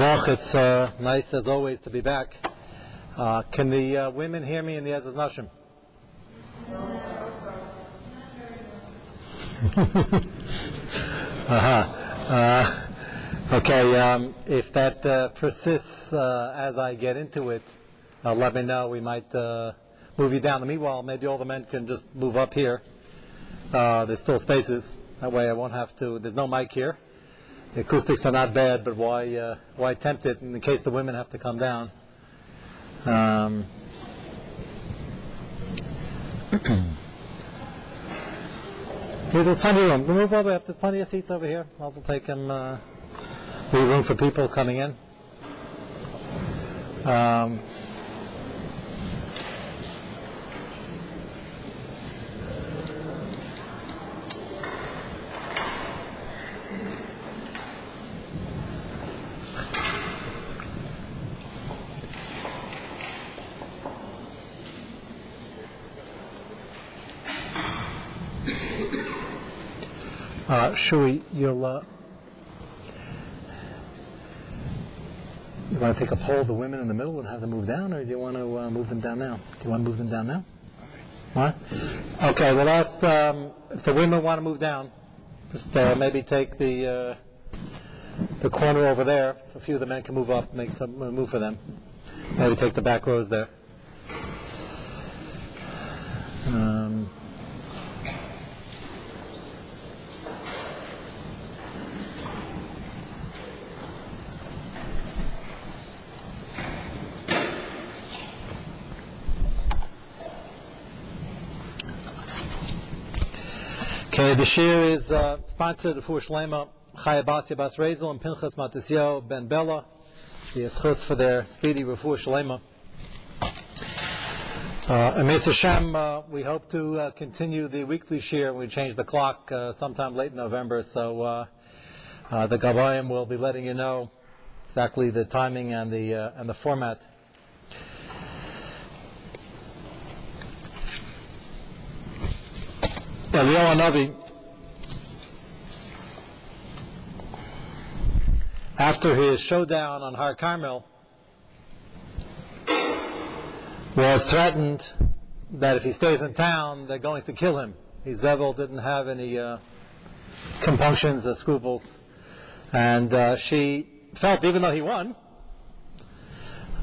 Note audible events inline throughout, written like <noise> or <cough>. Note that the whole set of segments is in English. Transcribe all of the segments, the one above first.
It's uh, nice as always to be back. Uh, can the uh, women hear me in the Ezra Nashim? <laughs> uh-huh. okay, um, if that uh, persists uh, as I get into it, uh, let me know. We might uh, move you down. Meanwhile, maybe all the men can just move up here. there's still spaces. That way I won't have to. There's no mic here. The acoustics are not bad, but why uh, why tempt it in case the women have to come down? Um, <clears throat> there's plenty of room. We move all the way up. There's plenty of seats over here. Also take them. Uh, leave room for people coming in. Um, Uh, Shui, you'll uh, you want to take a poll of the women in the middle and have them move down, or do you want to uh, move them down now? Do you want to move them down now? What? Okay. Well, ask um, if the women want to move down. Just uh, maybe take the uh, the corner over there. So a few of the men can move up, make some uh, move for them. Maybe take the back rows there. Okay, the shir is uh, sponsored for Shlema Chaya Basi Bas Rezel and Pinchas Matisyo Ben Bella. The eschus for their speedy refuah Shlema. Uh, Hashem, uh, we hope to uh, continue the weekly shir. We change the clock uh, sometime late November, so uh, uh, the Gabayim will be letting you know exactly the timing and the uh, and the format. Eliyahu Navi, after his showdown on Har Carmel, was threatened that if he stays in town, they're going to kill him. Zevel didn't have any uh, compunctions or scruples, and uh, she felt, even though he won,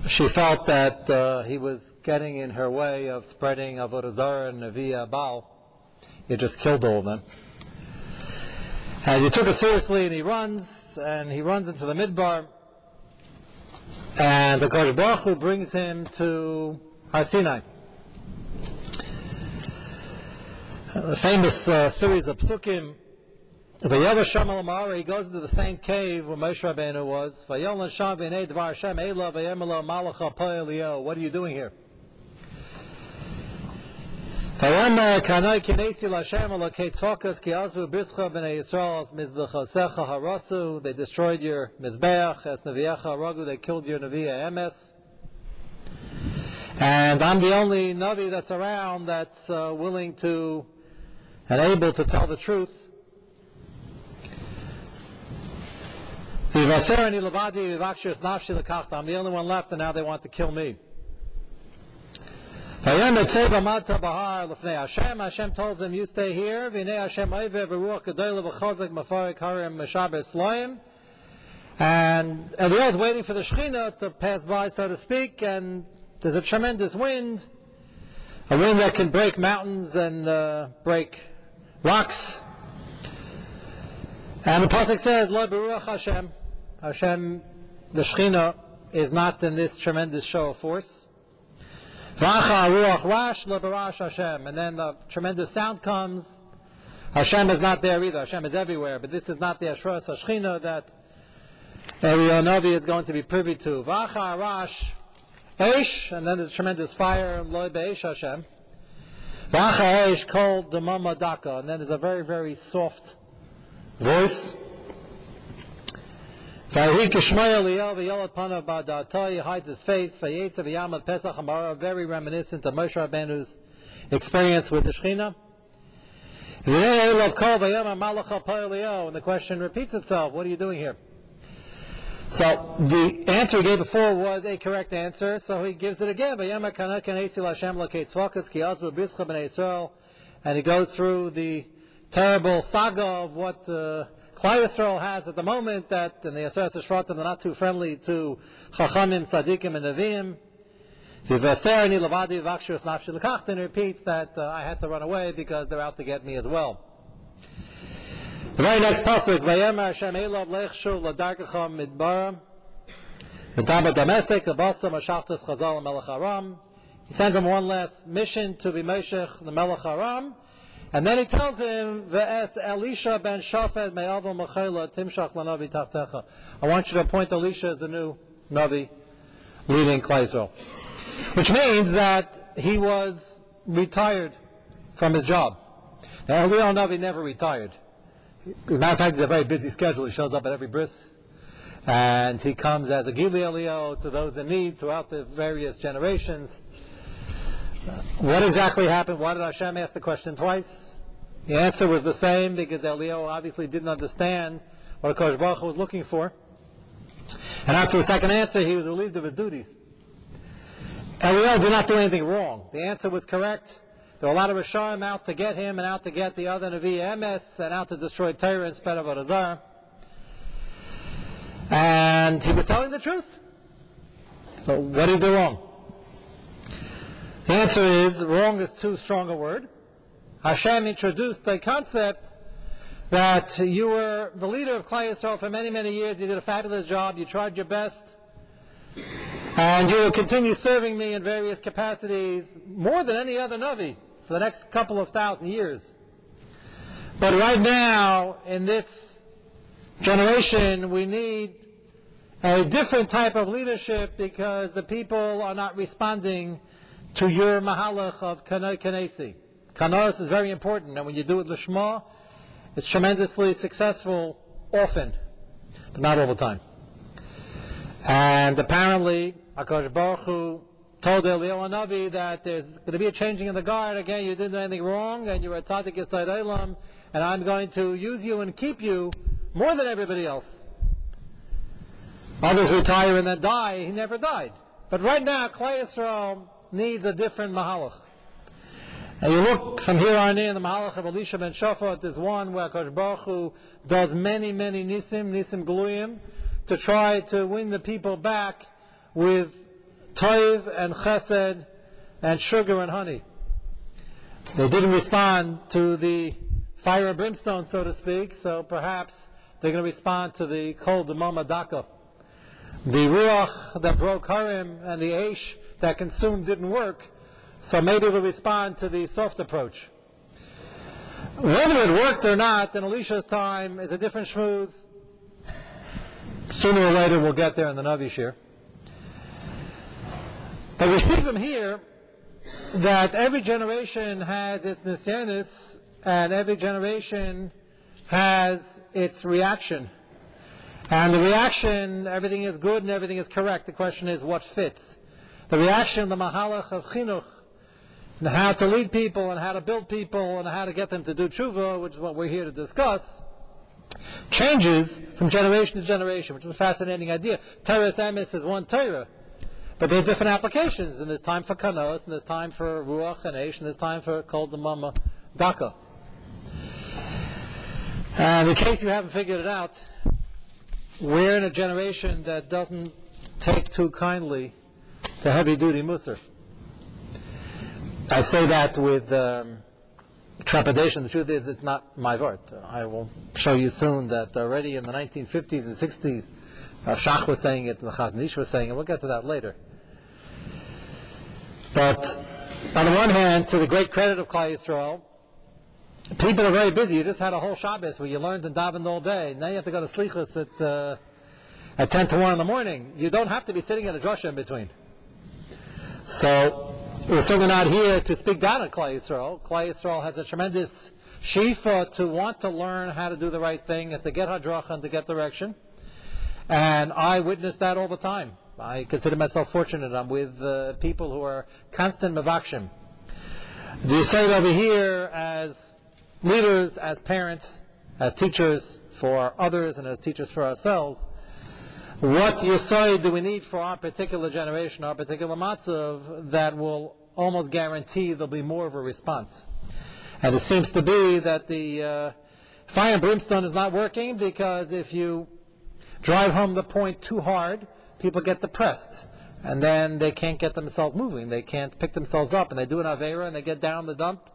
she felt that uh, he was getting in her way of spreading Avodah Zarah and Nevi'ah Baal you just killed all of them. And he took it seriously, and he runs, and he runs into the midbar, and the Kodesh Baruch Hu brings him to Har Sinai. The famous uh, series of psukim. Vayava Shamal Amara, he goes into the same cave where Moshe Rabbeinu was. Vayolan Sham V'nei Dvar Vayemelo Malacha. What are you doing here? They destroyed your Mizbeach, as Nevi'echa Ragu, they killed your Nevi'ah Emes. And I'm the only Navi that's around that's uh, willing to and able to tell the truth. I'm the only one left and now they want to kill me. Hashem, tells him, you stay here, and Eliyahu is waiting for the Shekhinah to pass by, so to speak, and there's a tremendous wind, a wind that can break mountains and uh, break rocks. And the Pasuk says, Lo Baruch Hashem, Hashem, the Shekhinah, is not in this tremendous show of force. And then the tremendous sound comes. Hashem is not there either. Hashem is everywhere. But this is not the Ashras Hashchina that Eliyahu is going to be privy to. Vacha Rash Eish, and then there's tremendous fire, Loi Be'esh Hashem. Vacha Eish called the Mama Daka, and then there's a very, very soft voice. He hides his face. Pesach very reminiscent of Moshe Rabbeinu's experience with the Shechina. And the question repeats itself: What are you doing here? So So the answer he gave before was a correct answer, so he gives it again. And he goes through the terrible saga of what uh, Klal has at the moment, that in the Aseret Shvatim they're not too friendly to Chachamim, Sadiqim, and Nevi'im. And repeats that uh, I had to run away because they're out to get me as well. The very next pasuk, Vayemar Hashem Elov Lechshu Ladarkecha Midbara, V'dama Damesek Avasa Mashachtas Chazal Melech Aram. He sends him one last mission to be Meshech the Melech Aram, and then he tells him, Elisha ben Shafat Mechela Timshach Lanavi Tachtecha. I want you to appoint Elisha as the new Navi leading Klal Which means that he was retired from his job. Now, we all know he never retired. As a matter of fact, he's a very busy schedule. He shows up at every bris. And he comes as a Gili Elio to those in need throughout the various generations. What exactly happened? Why did Hashem ask the question twice? The answer was the same because Elio obviously didn't understand what Kosh Baruch was looking for. And after the second answer, he was relieved of his duties. Elio did not do anything wrong. The answer was correct. There were a lot of Reshaim out to get him and out to get the other Navi Emes and out to destroy Torah instead of Arazar. And he was telling the truth. So what did he do wrong? The answer is wrong is too strong a word. Hashem introduced a concept that you were the leader of Klal Yisrael for many, many years. You did a fabulous job. You tried your best. And you will continue serving me in various capacities more than any other Navi for the next couple of thousand years. But right now, in this generation, we need a different type of leadership because the people are not responding to your mahalach of kanai kanesi. Is very important, and when you do it lishma, it's tremendously successful often, but not all the time. And apparently, Akash Baruch Hu told Eliyahu Navi that there's going to be a changing in the guard. Again, you didn't do anything wrong, and you were a tzaddik Yisrael Elam, and I'm going to use you and keep you more than everybody else. Others retire and then die. He never died. But right now, Klal Yisrael needs a different mahalach. And you look from here on in, the mahalach of Elisha ben Shafat is one where Kosh Baruch Hu does many, many nisim, nisim gluyim, to try to win the people back with toiv and chesed and sugar and honey. They didn't respond to the fire and brimstone, so to speak, so perhaps they're going to respond to the cold Mama Daka. The ruach that broke Harim and the Aish that consumed didn't work, so maybe they'll respond to the soft approach. Whether it worked or not in Elisha's time is a different shmooze. Sooner or later we'll get there in the Navi Shir. But we see from here that every generation has its nisyanis, and every generation has its reaction. And the reaction, everything is good and everything is correct. The question is what fits. The reaction, of the mahalach of chinuch, and how to lead people and how to build people and how to get them to do tshuva, which is what we're here to discuss, changes from generation to generation, which is a fascinating idea. Torah Emes is one Torah. But there are different applications, and there's time for kanos, and there's time for ruach and eish, and there's time for kol mama daka. And in case you haven't figured it out, we're in a generation that doesn't take too kindly to heavy-duty musar. I say that with um, trepidation. The truth is, it's not my word. I will show you soon that already in the 1950s and 60s, uh, Shach was saying it, the Chazon Ish was saying it. We'll get to that later. But on the one hand, to the great credit of Klal Yisrael, people are very busy. You just had a whole Shabbos where you learned and davened all day. Now you have to go to Slichus at, uh, at 10 to 1 in the morning. You don't have to be sitting in a drasha in between. So, we're certainly not here to speak down on Klal Yisrael. Yisrael has a tremendous shifa to want to learn how to do the right thing and to get hadracha and to get direction. And I witness that all the time. I consider myself fortunate. I'm with uh, people who are constant mavakshim. The say over here as leaders, as parents, as teachers for others, and as teachers for ourselves, what Yesod do we need for our particular generation, our particular matzav, that will almost guarantee there'll be more of a response. And it seems to be that the uh, fire and brimstone is not working because if you drive home the point too hard, people get depressed. And then they can't get themselves moving. They can't pick themselves up. And they do an Avera and they get down the dump.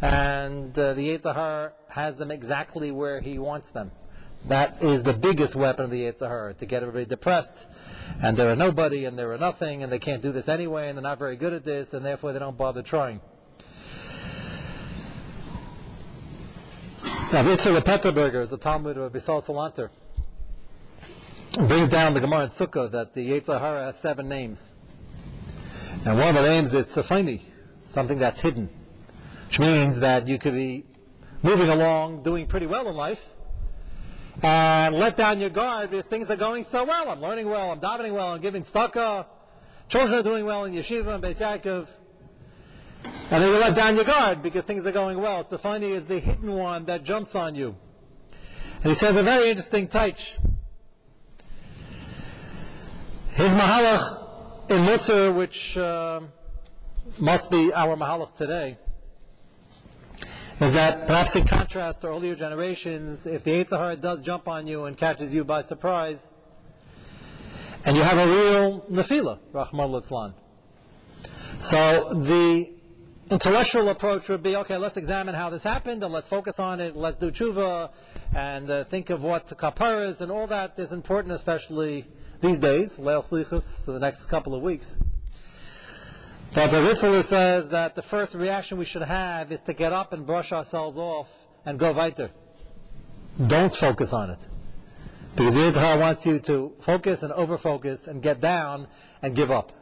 And uh, the Yetzer has them exactly where he wants them. That is the biggest weapon of the Yetzer Hara, to get everybody depressed. And they're a nobody and they're a nothing and they can't do this anyway and they're not very good at this and therefore they don't bother trying. Now, Yitzhak Petterberger is the Talmud of Bisal Salanter. Brings down the Gemara in Sukkah that the Yetzer Hara has seven names. And one of the names is Safini, something that's hidden. Which means that you could be moving along, doing pretty well in life, and let down your guard because things are going so well. I'm learning well, I'm davening well, I'm giving tzedakah, children are doing well in yeshiva and Beis Yaakov. And then you let down your guard because things are going well. So finally is the hidden one that jumps on you. And he says a very interesting touch. His mahalach in Musar, which uh, must be our mahalach today, is that perhaps in contrast to earlier generations, if the Yetzer Hara does jump on you and catches you by surprise, and you have a real nefila, Rahman Litzlan. So the intellectual approach would be, okay, let's examine how this happened and let's focus on it, let's do tshuva and uh, think of what the kaparas and all that is important, especially these days, Leil Slichus, the next couple of weeks. But the Ritzel says that the first reaction we should have is to get up and brush ourselves off and go weiter. Don't focus on it. Because the Yisrael wants you to focus and overfocus and get down and give up.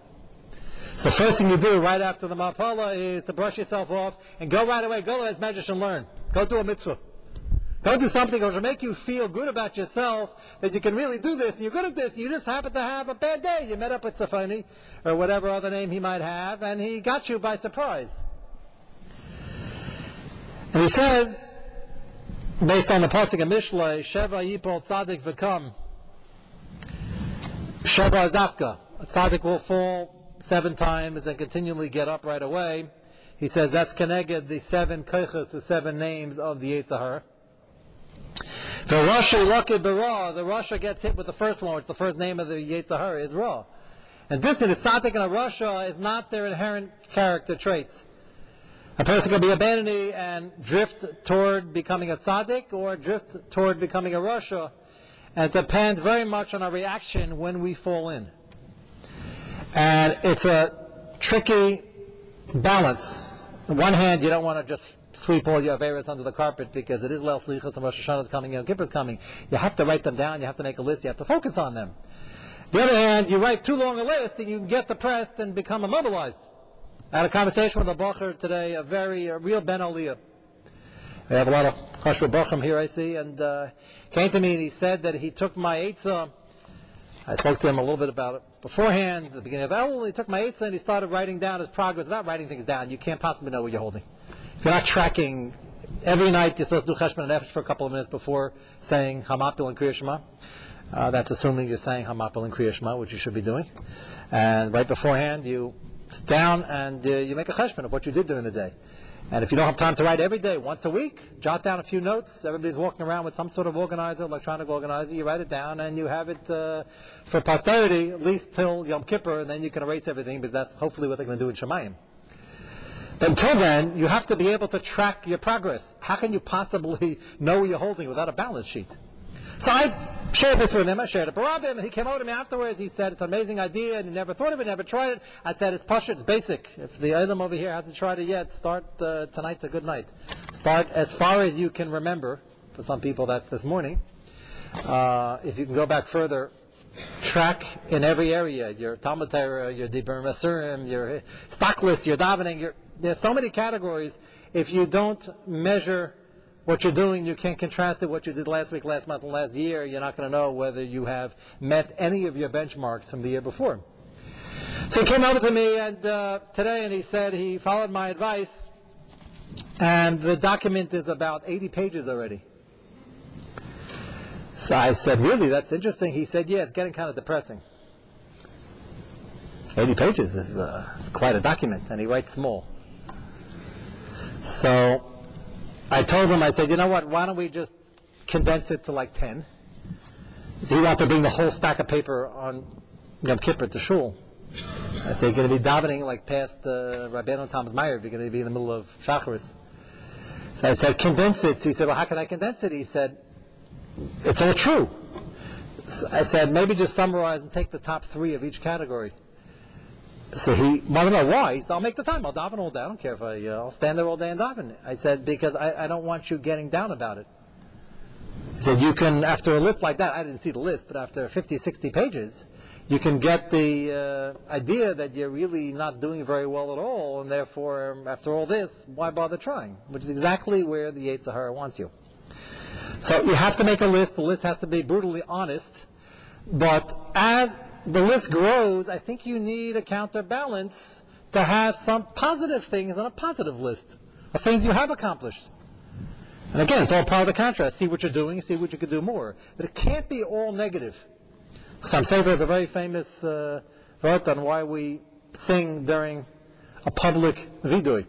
So the first thing you do right after the Mapala is to brush yourself off and go right away, go as Medrash and learn. Go do a mitzvah. Go do something to make you feel good about yourself that you can really do this, and you're good at this, you just happen to have a bad day. You met up with Safani, or whatever other name he might have, and he got you by surprise. And he says, based on the Pasuk of Mishlei, Sheva Yipol Tzadik V'Kam, Sheva Dafka, a Tzadik will fall seven times and continually get up right away. He says that's connected the seven koiches, the seven names of the Yetzer Hara. The Rasha Lucky Bara, the Rasha gets hit with the first one, which the first name of the Yetzer Hara is Ra. And this in a tzaddik and a Rasha is not their inherent character traits. A person can be a Benini and drift toward becoming a tzaddik or drift toward becoming a Rasha. And it depends very much on our reaction when we fall in. And it's a tricky balance. On one hand, you don't want to just sweep all your Averas under the carpet because it is Leil Slichas and Rosh Hashanah is coming, Yom Kippur is coming. You have to write them down, you have to make a list, you have to focus on them. The other hand, you write too long a list and you can get depressed and become immobilized. I had a conversation with a Bacher today, a very, a real Ben Aliyah. We have a lot of Chashva Bachim here, I see, and uh, came to me and he said that he took my Eitzah. I spoke to him a little bit about it beforehand, at the beginning of Elul. He took my Eitzah and he started writing down his progress. Without writing things down, you can't possibly know what you're holding. If you're not tracking, every night you're supposed to do Cheshbon and for a couple of minutes before saying Hamapil and Kriya Shema. Uh, that's assuming you're saying Hamapil and Kriya Shema, which you should be doing. And right beforehand, you sit down and uh, you make a cheshbon of what you did during the day. And if you don't have time to write every day, once a week, jot down a few notes. Everybody's walking around with some sort of organizer, electronic organizer. You write it down and you have it uh, for posterity, at least till Yom Kippur, and then you can erase everything because that's hopefully what they're going to do in Shemayim. Until then, you have to be able to track your progress. How can you possibly <laughs> know what you're holding without a balance sheet? So I shared this with him. I shared it with him, and he came over to me afterwards. He said, it's an amazing idea, and he never thought of it, never tried it. I said, it's push it's basic. If the item over here hasn't tried it yet, start, uh, tonight's a good night. Start as far as you can remember. For some people, that's this morning. Uh, if you can go back further, track in every area, your Talmud Torah, your Dibur Masurim, your stock list, your davening, your there's so many categories. If you don't measure what you're doing, you can't contrast it what you did last week, last month, and last year. You're not going to know whether you have met any of your benchmarks from the year before. So he came over to me and uh, today, and he said he followed my advice, and the document is about 80 pages already. So I said, really, that's interesting. He said, yeah, it's getting kind of depressing. 80 pages is, uh, quite a document, and he writes small. So I told him, I said, you know what, why don't we just condense it to like 10? So he wanted to bring the whole stack of paper on Yom Kippur to shul. I said, you're going to be davening like past uh, Rabbeinu Thomas Meyer, you're going to be in the middle of Shacharis. So I said, condense it. So he said, well, how can I condense it? He said, it's all true. So I said, maybe just summarize and take the top three of each category. So he to know why. He said, I'll make the time. I'll daven all day. I don't care if I, uh, I'll stand there all day and daven. I said, because I, I don't want you getting down about it. He said, you can, after a list like that, I didn't see the list, but after 50, 60 pages, you can get the uh, idea that you're really not doing very well at all, and therefore, after all this, why bother trying? Which is exactly where the Yetzer Hara wants you. So you have to make a list. The list has to be brutally honest. But as the list grows, I think you need a counterbalance to have some positive things on a positive list of things you have accomplished. And again, it's all part of the contrast. See what you're doing, see what you could do more. But it can't be all negative. Sam Sefer has a very famous uh, word on why we sing during a public vidui.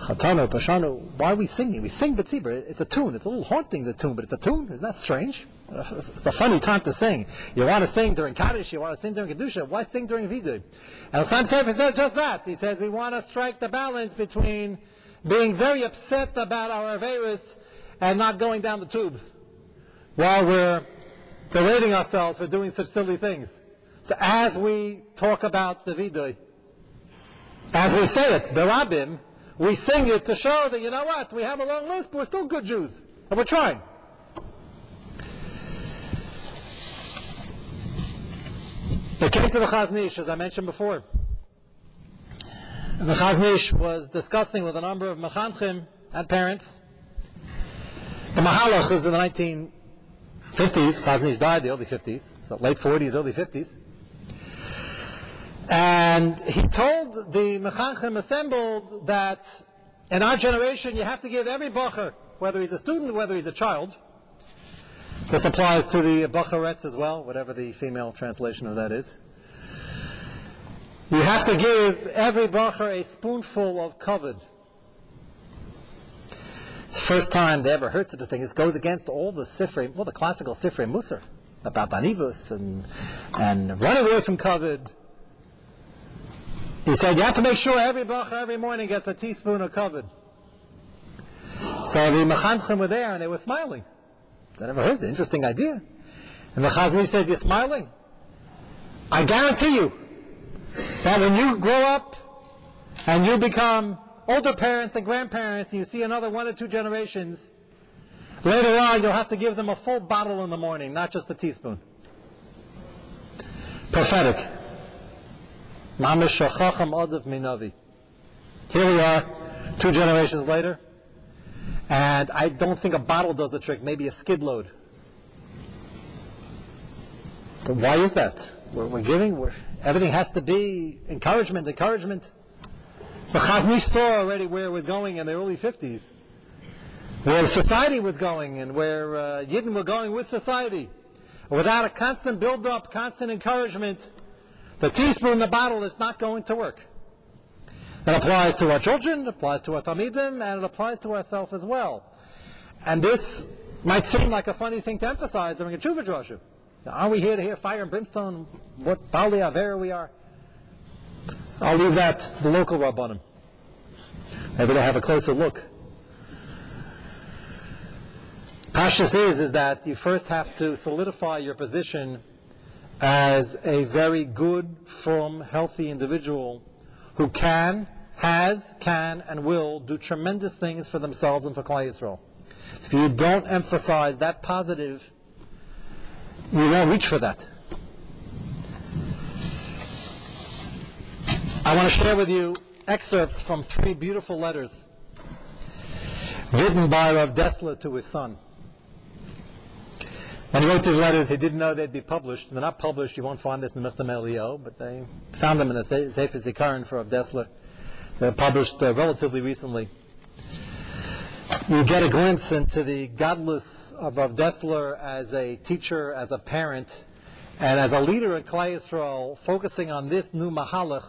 Chatano, Pashano, why are we singing? We sing Betzibur. It's a tune. It's a little haunting, the tune, but it's a tune. Isn't that strange? It's a funny time to sing. You want to sing during Kaddish, you want to sing during Kedusha. Why sing during Vidui? And Sam Sefer says just that. He says we want to strike the balance between being very upset about our Averis and not going down the tubes while we're berating ourselves for doing such silly things. So as we talk about the Vidui, as we say it, Berabim, we sing it to show that, you know what, we have a long list, but we're still good Jews. And we're trying. They came to the Chazon Ish, as I mentioned before. The Chazon Ish was discussing with a number of Mechanchim and parents. The Mahalach is in the 1950s. Chazon Ish died in the early 50s, so late 40s, early 50s. And he told the Mechanchim assembled that in our generation you have to give every bacher, whether he's a student, whether he's a child, this applies to the bacheretz as well, whatever the female translation of that is. You have to give every bacher a spoonful of kavod. First time they ever heard such a thing. This goes against all the sifrei, well, the classical sifrei musar about anivus and and running away from kavod. He said, you have to make sure every bracha every morning gets a teaspoon of kavod. So the mechanchim were there and they were smiling. I never heard the interesting idea. And the Chazon Ish says, you're smiling? I guarantee you that when you grow up and you become older parents and grandparents and you see another one or two generations, later on you'll have to give them a full bottle in the morning, not just a teaspoon. Prophetic. Here we are, two generations later, and I don't think a bottle does the trick, maybe a skid load. So why is that? We're, we're giving, we're, everything has to be encouragement, encouragement. The Ish saw already where it was going in the early 50s, where society was going and where uh, Yidden were going with society. Without a constant build-up, constant encouragement, the teaspoon in the bottle is not going to work. It applies to our children, applies to our Talmidim, and it applies to ourselves as well. And this might seem like a funny thing to emphasize during a tshuva drasha. Are we here to hear fire and brimstone? What Bali Avera we are? I'll leave that to the local Rabbanim. Maybe they'll have a closer look. Pashas is, is that you first have to solidify your position as a very good, firm, healthy individual who can, has, can, and will do tremendous things for themselves and for Klal Yisrael. So if you don't emphasize that positive, you won't reach for that. I want to share with you excerpts from three beautiful letters written by Rav to his son. When he wrote these letters, he didn't know they'd be published. They're not published. You won't find this in the Michtav M'Eliyahu, but they found them in the Sefer Zikaron for Rav Dessler. They're published uh, relatively recently. You get a glimpse into the gadlus of Dessler as a teacher, as a parent, and as a leader in Klal Yisrael, focusing on this new mahalach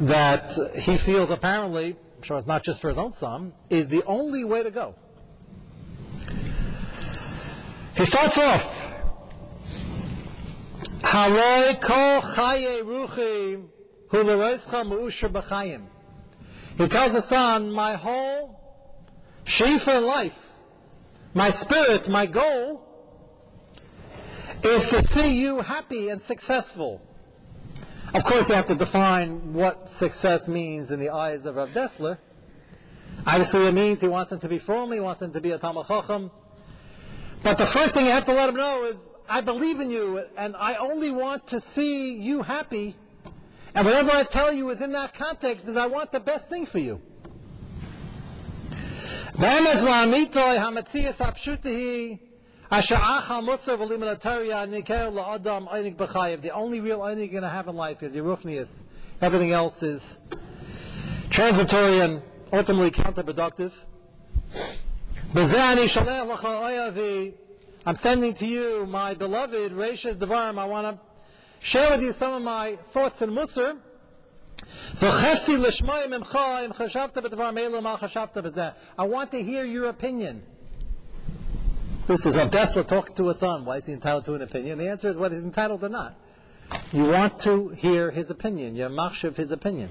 that he feels apparently, I'm sure it's not just for his own son, is the only way to go. He starts off, Haloi kol chaye ruchi hu mu'usher b'chayim. He tells the son, my whole sheaf in life, my spirit, my goal, is to see you happy and successful. Of course, you have to define what success means in the eyes of Rav Dessler. Obviously, it means he wants him to be firm, he wants him to be a Talmud Chacham. But the first thing you have to let him know is, I believe in you, and I only want to see you happy. And whatever I tell you is in that context, is I want the best thing for you. The only real einig you're going to have in life is your ruchnius. Everything else is transitory and ultimately counterproductive. I'm sending to you, my beloved Reishis Devarim. I want to share with you some of my thoughts in Musar. I want to hear your opinion. This is Rav Dessler talking to a son. Why is he entitled to an opinion? The answer is whether he's entitled or not. You want to hear his opinion. You're machshav his opinion.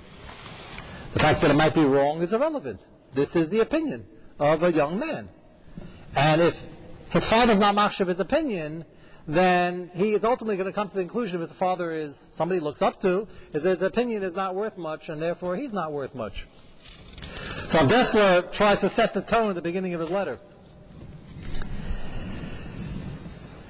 The fact that it might be wrong is irrelevant. This is the opinion of a young man. And if his father's not machshav his opinion, then he is ultimately going to come to the conclusion if his father is somebody looks up to, is his opinion is not worth much, and therefore he's not worth much. So Dessler tries to set the tone at the beginning of his letter.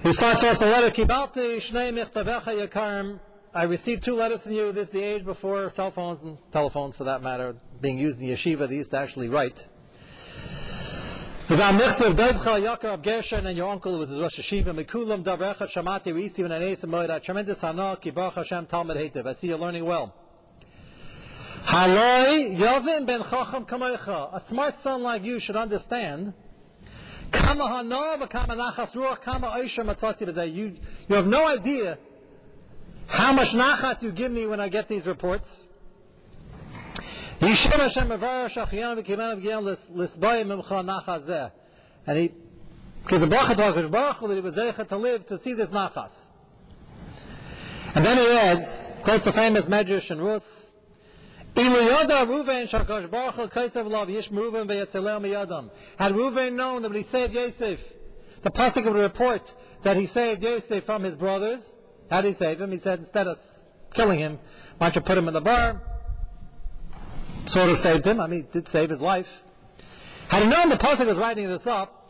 He starts off the letter, Kibalti Shnei Yakarim. I received two letters from you. This is the age before cell phones and telephones, for that matter, being used in yeshiva. They used to actually write. And your uncle was his Rosh Yeshiva. Mikulam Davrecha Shamati Risi V'nanei Samoyda. Tremendous Hana Kibarach Hashem Talmud Hetev. I see you're learning well. Haloi Yovin Ben Chacham Kamoicha. A smart son like you should understand you, you have no idea how much nachat you give me when I get these reports. And he, because the bracha to Baruch that he was zeichet to live to see this nachas. And then he adds, quotes the famous Medrash and Rus, had Reuven known that he saved Yosef, the pasuk would report that he saved Yosef from his brothers. How did he save him? He said, instead of killing him, why don't you put him in the bar? Sort of saved him. I mean, it did save his life. Had he known the pasuk was writing this up,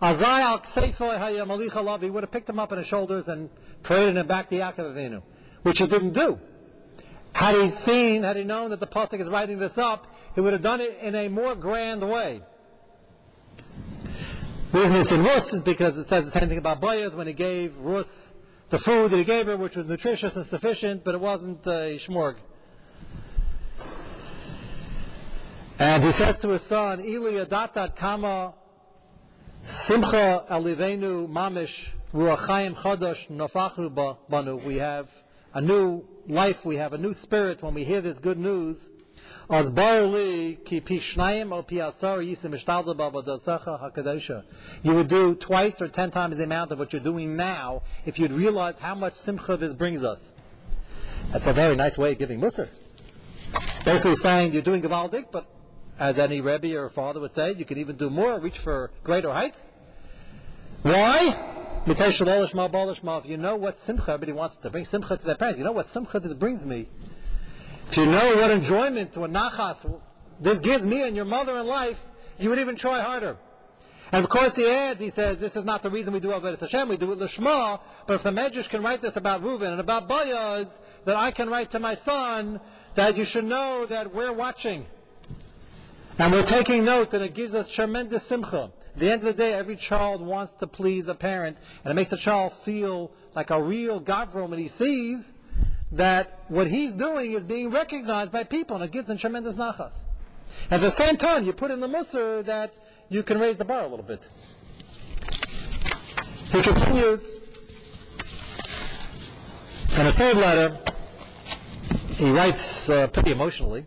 he would have picked him up on his shoulders and paraded him back to Yaakov Avinu, which he didn't do. Had he seen, had he known that the Pasuk is writing this up, he would have done it in a more grand way. The reason it's in Rus is because it says the same thing about Boyaz when he gave Rus the food that he gave her, which was nutritious and sufficient, but it wasn't a shmorg. And he says to his son, Ili adatat kama simcha alivenu mamish ruachayim chodosh nofachru banu. We have a new life, we have a new spirit when we hear this good news. You would do twice or ten times the amount of what you're doing now if you'd realize how much simcha this brings us. That's a very nice way of giving musar. Basically saying you're doing Gavaldik, but as any Rebbe or father would say, you can even do more, reach for greater heights. Why? If you know what simcha, everybody wants to bring simcha to their parents. You know what simcha this brings me. If you know what enjoyment, what nachas this gives me and your mother in life, you would even try harder. And of course he adds, he says, this is not the reason we do Avodah Hashem, we do it Lishma, but if the Medrash can write this about Reuven and about Bayaz, that I can write to my son, that you should know that we're watching. And we're taking note, and it gives us tremendous simcha. At the end of the day, every child wants to please a parent, and it makes a child feel like a real Gavron when he sees that what he's doing is being recognized by people, and it gives them tremendous nachas. At the same time, you put in the musr that you can raise the bar a little bit. He continues in a third letter. He writes uh, pretty emotionally. B'yam Shishava, last Erev Shabbos, kibalti es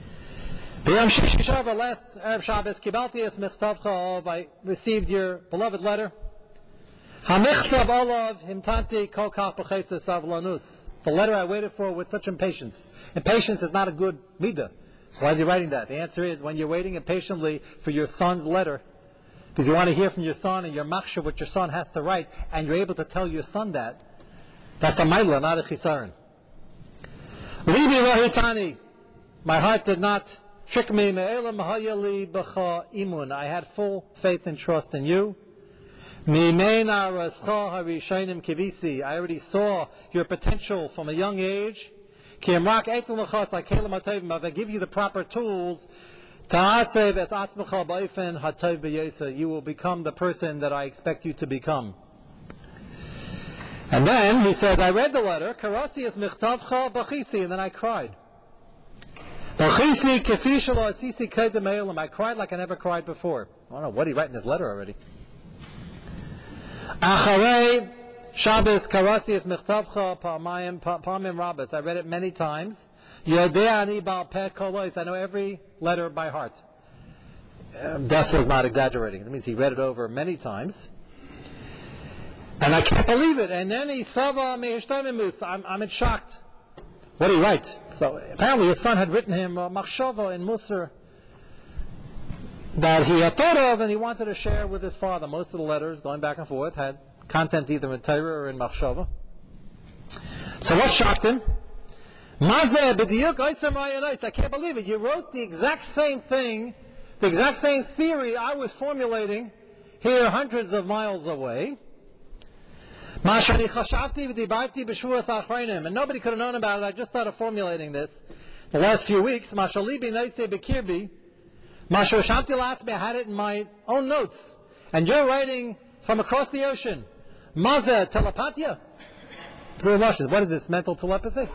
michtavcha I received your beloved letter. The letter I waited for with such impatience. Impatience is not a good midah. Why is he writing that? The answer is when you're waiting impatiently for your son's letter, because you want to hear from your son and your machshav what your son has to write, and you're able to tell your son that, that's a maila, not a chisaron. Libi. My heart did not. I had full faith and trust in you. I already saw your potential from a young age. I give you the proper tools, you will become the person that I expect you to become. And then he says, I read the letter, and then I cried. I cried like I never cried before. I don't know what he wrote in his letter already. Shabbos Karasias Mechtavcha Parmayim Parmim Rabbis. I read it many times. Yodeani Bal. I know every letter by heart. Um, Dessler is not exaggerating. That means he read it over many times. And I can't believe it. And then he Sava. I'm, I'm in shocked. What did he write? So apparently his son had written him uh, Machshava in Musar that he had thought of and he wanted to share with his father. Most of the letters going back and forth had content either in Torah or in Machshava. So what shocked him? I can't believe it. You wrote the exact same thing, the exact same theory I was formulating here hundreds of miles away. And nobody could have known about it. I just started formulating this the last few weeks. I had it in my own notes. And you're writing from across the ocean. Maza telepathia? What is this, mental telepathy?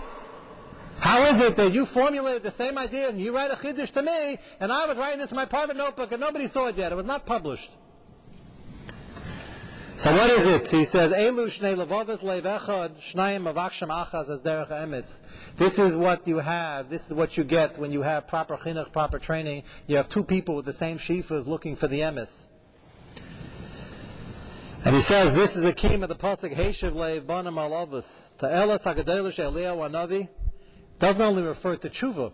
How is it that you formulated the same idea and you write a chiddush to me, and I was writing this in my private notebook and nobody saw it yet? It was not published. So what is it? He says, Elu shnei levavas levechad shnayim avaksham achaz as derech emes. This is what you have. This is what you get when you have proper chinuch, proper training. You have two people with the same shifas looking for the emes. And he says this is the key of the pasuk Heshiv leiv banam alavus to elas hagedelish Eliyahu doesn't only refer to tshuva.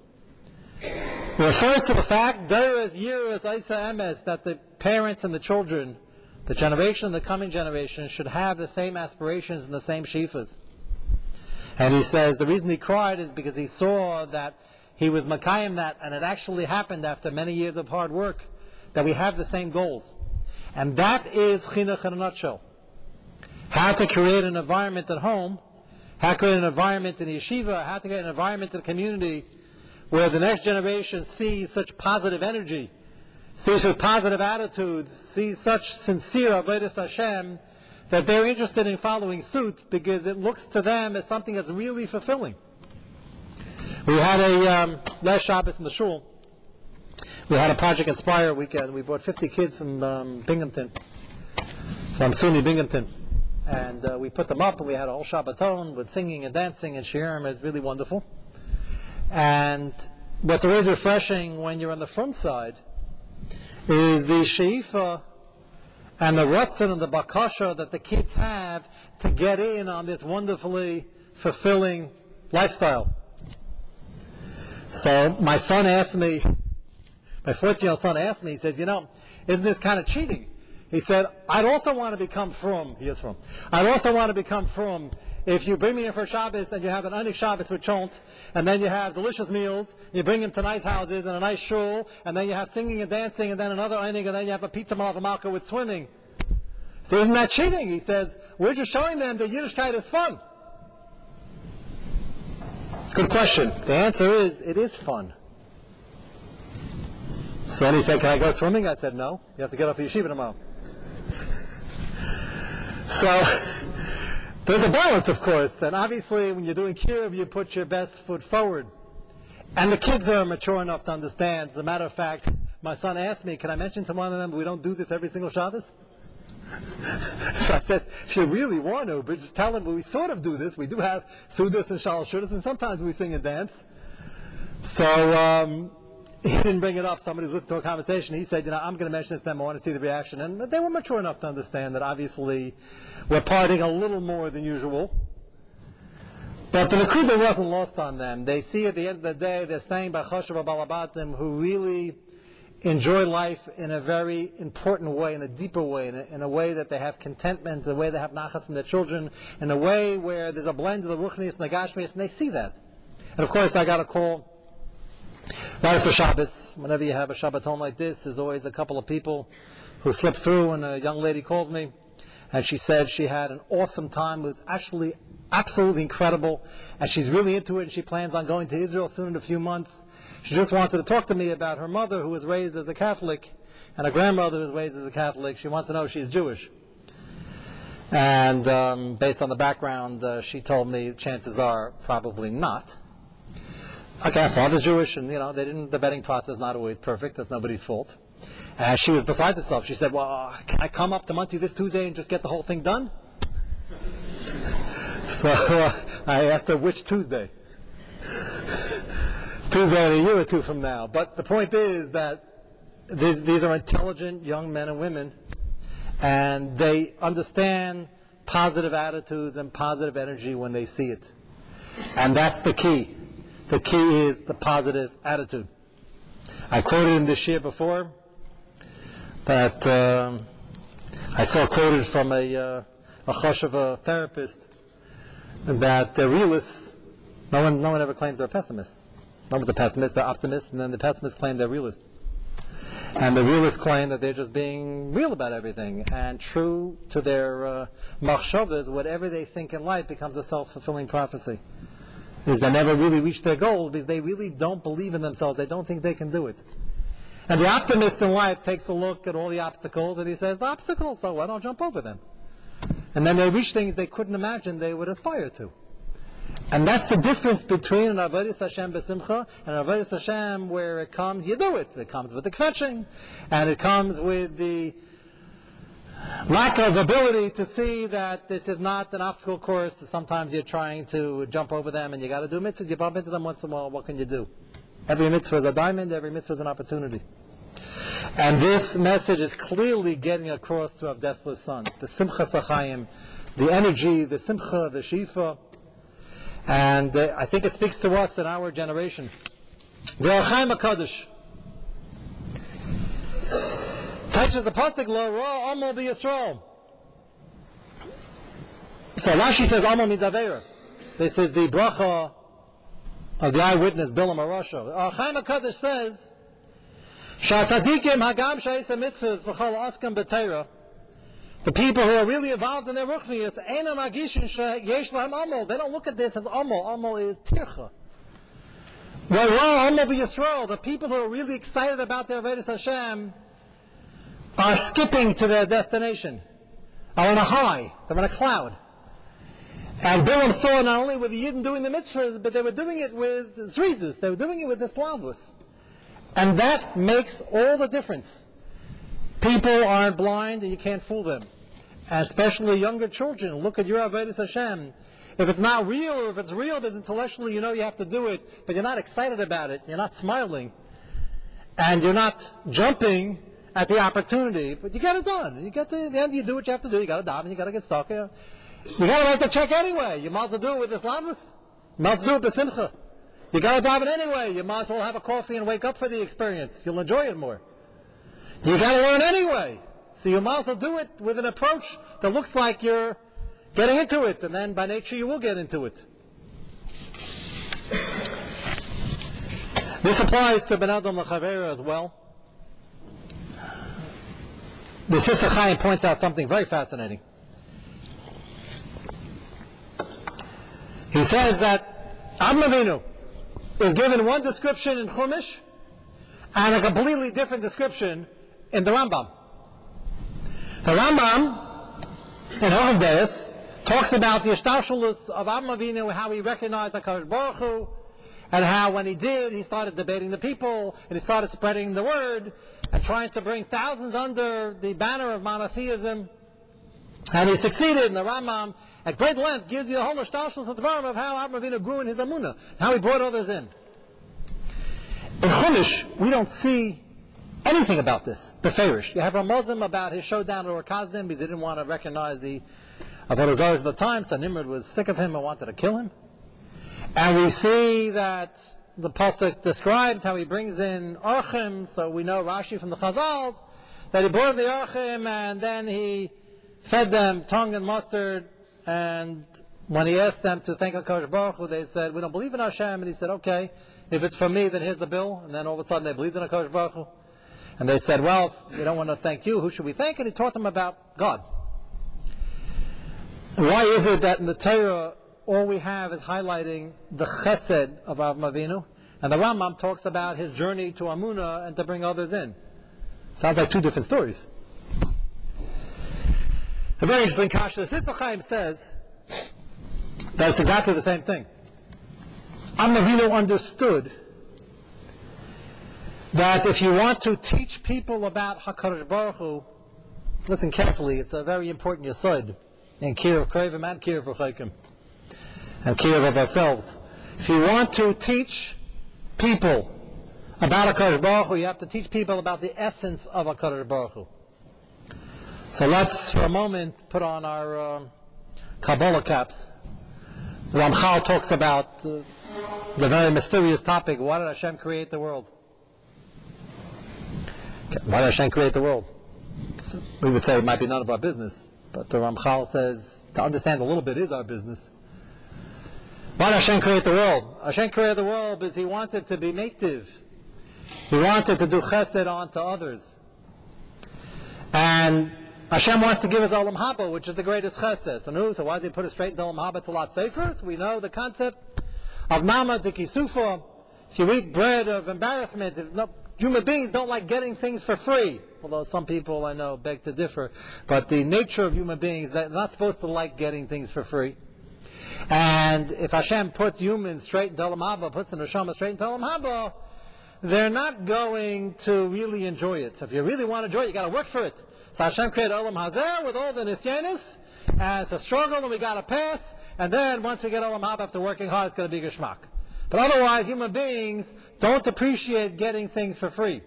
It refers to the fact there is years isa emes that the parents and the children, the generation the coming generation, should have the same aspirations and the same shifas. And he says the reason he cried is because he saw that he was makayim that, and it actually happened after many years of hard work, that we have the same goals. And that is chinuch in a nutshell. How to create an environment at home, how to create an environment in yeshiva, how to create an environment in the community where the next generation sees such positive energy, sees such positive attitudes, sees such sincere avodas Hashem, that they're interested in following suit because it looks to them as something that's really fulfilling. We had a um, last Shabbos in the shul we had a Project Inspire weekend. We brought 50 kids from um, Binghamton, from SUNY Binghamton. And uh, we put them up, and we had a whole Shabbaton with singing and dancing and shiurim. It's really wonderful. And what's always refreshing when you're on the front side is the sheifa and the ratzon and the bakasha that the kids have to get in on this wonderfully fulfilling lifestyle. So my son asked me, my 14-year-old son asked me, he says, you know, isn't this kind of cheating? He said, I'd also want to become from, he is from, I'd also want to become from if you bring me in for Shabbos and you have an Anik Shabbos with Chont, and then you have delicious meals, you bring him to nice houses and a nice shul, and then you have singing and dancing, and then another Anik, and then you have a pizza malachamaka with swimming. So isn't that cheating? He says, we're just showing them that Yiddishkeit is fun. Good question. The answer is, it is fun. So then he said, Can I go swimming? I said, No. You have to get off the yeshiva tomorrow. <laughs> so there's a balance, of course. And obviously, when you're doing kiruv, you put your best foot forward. And the kids are mature enough to understand. As a matter of fact, my son asked me, Can I mention to one of them we don't do this every single Shabbos? <laughs> so I said, if you really want to, but just tell them we sort of do this. We do have Sudas and Shal and sometimes we sing and dance. So um, he didn't bring it up. Somebody was listening to a conversation. He said, you know, I'm going to mention it to them. I want to see the reaction. And they were mature enough to understand that obviously we're partying a little more than usual. But the Nakuda wasn't lost on them. They see at the end of the day, they're staying by Choshev Balabatim who really enjoy life in a very important way, in a deeper way, in a, in a, way that they have contentment, a way they have nachas from their children, in a way where there's a blend of the ruchnius and the gashmius, and they see that. And of course, I got a call right for Shabbos. Whenever you have a Shabbat Shabbaton like this, there's always a couple of people who slip through, and a young lady called me, and she said she had an awesome time. It was actually absolutely incredible, and she's really into it, and she plans on going to Israel soon in a few months she just wanted to talk to me about her mother, who was raised as a Catholic, and a grandmother who was raised as a Catholic. She wants to know if she's Jewish. And um, based on the background, uh, she told me chances are probably not. Okay, her father's Jewish, and you know they didn't. The vetting process is not always perfect. That's nobody's fault. And she was beside herself. She said, "Well, can I come up to Monsey this Tuesday and just get the whole thing done?" <laughs> so uh, I asked her which Tuesday. <laughs> Tuesday a year or two from now. But the point is that these, these are intelligent young men and women, and they understand positive attitudes and positive energy when they see it. And that's the key. The key is the positive attitude. I quoted in this year before that um, I saw quoted from a, uh, a therapist that the realists, no one, no one ever claims they're pessimists. Not with the pessimists, they're optimists, and then the pessimists claim they're realists. And the realists claim that they're just being real about everything and true to their uh, machshavas, whatever they think in life becomes a self-fulfilling prophecy. Is they never really reach their goals because they really don't believe in themselves. They don't think they can do it. And the optimist in life takes a look at all the obstacles and he says, the obstacles, so why don't jump over them? And then they reach things they couldn't imagine they would aspire to. And that's the difference between an Avodah Hashem besimcha and an Avodah Hashem where it comes, you do it. It comes with the kvetching, and it comes with the lack of ability to see that this is not an obstacle course. Sometimes you're trying to jump over them, and you got to do mitzvahs. You bump into them once in a while. What can you do? Every mitzvah is a diamond. Every mitzvah is an opportunity. And this message is clearly getting across to Avdesla's son. The Simcha Sachayim, the energy, the Simcha, the Shifa, and uh, I think it speaks to us in our generation. The Chaim HaKadosh touches the pasuk lo ra amal Yisrael. So Rashi says amal means avera. This is the bracha of the eyewitness Bilam Arasha. Uh, Chaim HaKadosh says Shasadikim hagam shayis mitzvahs v'chol askam b'teira the people who are really involved in their ruchnius, they don't look at this as amal. Amal is tircha. Yisrael, the people who are really excited about their Vedas Hashem are skipping to their destination, are on a high, they're on a cloud. And Bilam saw not only were the Yidden doing the mitzvahs, but they were doing it with Zrizus, they were doing it with the Slavus. And that makes all the difference. People aren't blind and you can't fool them and especially younger children, look at your Avodah Hashem. If it's not real, or if it's real, because intellectually you know you have to do it, but you're not excited about it, you're not smiling, and you're not jumping at the opportunity, but you get it done. You get to the end, you do what you have to do. You got to dive and you got to get stuck. You, you got to write the check anyway. You might as well do it with Islamis. You might as well do it with Simcha. You got to dive it anyway. You might as well have a coffee and wake up for the experience. You'll enjoy it more. You got to learn anyway. So you might as well do it with an approach that looks like you're getting into it, and then by nature you will get into it. This applies to Ben Adam as well. The Sister Chaim points out something very fascinating. He says that Avinu is given one description in Chumash and a completely different description in the Rambam. The Rambam in Hohendeis talks about the Ishtashalus of Avinu, how he recognized the Kadosh Baruch Hu, and how when he did, he started debating the people, and he started spreading the word, and trying to bring thousands under the banner of monotheism. And he succeeded, and the Rambam, at great length, gives you the whole Ashtashos of of how Avraham Avinu grew in his Amunah, how he brought others in. In Chumash, we don't see anything about this, the Farish. You have a Muslim about his showdown at Kasdim because he didn't want to recognize the Avodah of the time, so Nimrod was sick of him and wanted to kill him. And we see that the Pasuk describes how he brings in Archim, so we know Rashi from the Chazals, that he brought the Archim and then he fed them tongue and mustard, and when he asked them to thank HaKadosh Baruch Hu, they said, we don't believe in Hashem, and he said, okay, if it's for me, then here's the bill, and then all of a sudden they believed in HaKadosh Baruch Hu. And they said, well, we don't want to thank you, who should we thank? And he taught them about God. Why is it that in the Torah all we have is highlighting the chesed of Avram Avinu, and the Rambam talks about his journey to Amuna and to bring others in. Sounds like two different stories. A very interesting kasha. The says that it's exactly the same thing. Avram Avinu understood that if you want to teach people about Hakadosh Baruch Hu, listen carefully. It's a very important yesod in Kir of Kravim and Kir of Rechakim and care of ourselves. If you want to teach people about HaKadosh Baruch Hu, you have to teach people about the essence of HaKadosh Baruch Hu. So let's, for a moment, put on our uh, Kabbalah caps. Ramchal talks about uh, the very mysterious topic, why did Hashem create the world? Why did Hashem create the world? We would say it might be none of our business, but the Ramchal says to understand a little bit is our business. Why did Hashem create the world? Hashem created the world because He wanted to be native. He wanted to do chesed onto others. And Hashem wants to give us Olam Haba, which is the greatest chesed. So, no, so why does He put us straight into Olam Haba? It's a lot safer. So we know the concept of Nama de. If you eat bread of embarrassment, if no, human beings don't like getting things for free. Although some people I know beg to differ. But the nature of human beings, they're not supposed to like getting things for free. And if Hashem puts humans straight into Olam Haba, puts the neshama straight into Olam Haba, they're not going to really enjoy it. So if you really want to enjoy it, you got to work for it. So Hashem created Olam Hazeh with all the nisyanis, and it's a struggle, and we got to pass. And then once we get Olam Haba after working hard, it's going to be geschmack. But otherwise, human beings don't appreciate getting things for free.